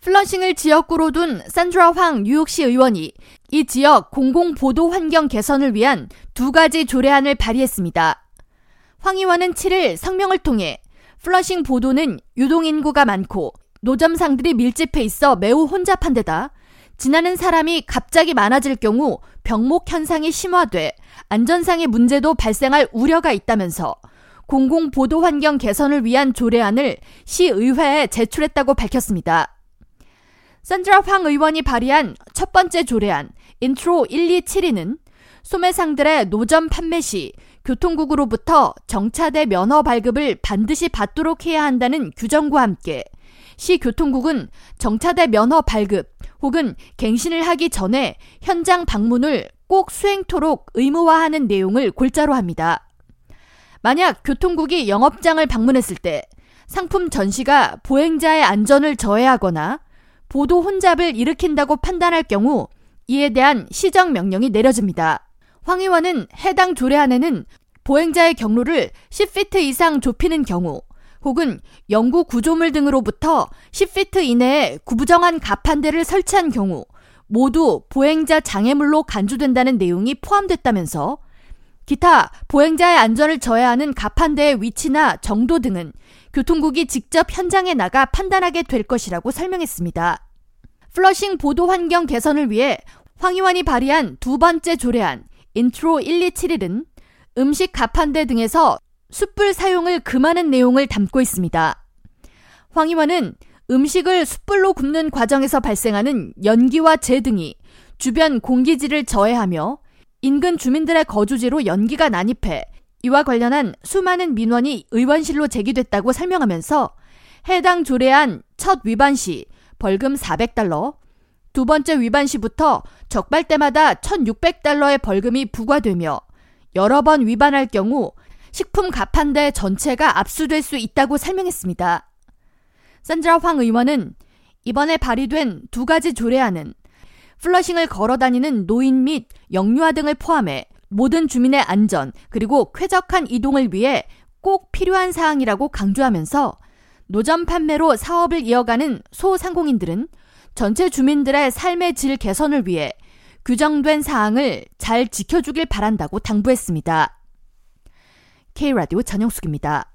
플러싱을 지역구로 둔 산드라 황 뉴욕시 의원이 이 지역 공공보도 환경 개선을 위한 두 가지 조례안을 발의했습니다. 황 의원은 7일 성명을 통해 플러싱 보도는 유동인구가 많고 노점상들이 밀집해 있어 매우 혼잡한 데다 지나는 사람이 갑자기 많아질 경우 병목 현상이 심화돼 안전상의 문제도 발생할 우려가 있다면서 공공보도 환경 개선을 위한 조례안을 시의회에 제출했다고 밝혔습니다. 산드라 황 의원이 발의한 첫 번째 조례안 인트로 1272는 소매상들의 노점 판매 시 교통국으로부터 정차대 면허 발급을 반드시 받도록 해야 한다는 규정과 함께 시 교통국은 정차대 면허 발급 혹은 갱신을 하기 전에 현장 방문을 꼭 수행토록 의무화하는 내용을 골자로 합니다. 만약 교통국이 영업장을 방문했을 때 상품 전시가 보행자의 안전을 저해하거나 보도 혼잡을 일으킨다고 판단할 경우 이에 대한 시정 명령이 내려집니다. 황 의원은 해당 조례안에는 보행자의 경로를 10피트 이상 좁히는 경우 혹은 영구 구조물 등으로부터 10피트 이내에 구부정한 가판대를 설치한 경우 모두 보행자 장애물로 간주된다는 내용이 포함됐다면서 기타 보행자의 안전을 저해하는 가판대의 위치나 정도 등은 교통국이 직접 현장에 나가 판단하게 될 것이라고 설명했습니다. 플러싱 보도 환경 개선을 위해 황 의원이 발의한 두 번째 조례안 인트로 1271은 음식 가판대 등에서 숯불 사용을 금하는 내용을 담고 있습니다. 황 의원은 음식을 숯불로 굽는 과정에서 발생하는 연기와 재 등이 주변 공기질을 저해하며 인근 주민들의 거주지로 연기가 난입해 이와 관련한 수많은 민원이 의원실로 제기됐다고 설명하면서 해당 조례안 첫 위반 시 벌금 400달러, 두 번째 위반 시부터 적발 때마다 1,600달러의 벌금이 부과되며 여러 번 위반할 경우 식품 가판대 전체가 압수될 수 있다고 설명했습니다. 산드라 황 의원은 이번에 발의된 두 가지 조례안은 플러싱을 걸어 다니는 노인 및 영유아 등을 포함해 모든 주민의 안전 그리고 쾌적한 이동을 위해 꼭 필요한 사항이라고 강조하면서 노점 판매로 사업을 이어가는 소상공인들은 전체 주민들의 삶의 질 개선을 위해 규정된 사항을 잘 지켜주길 바란다고 당부했습니다. K라디오 전영숙입니다.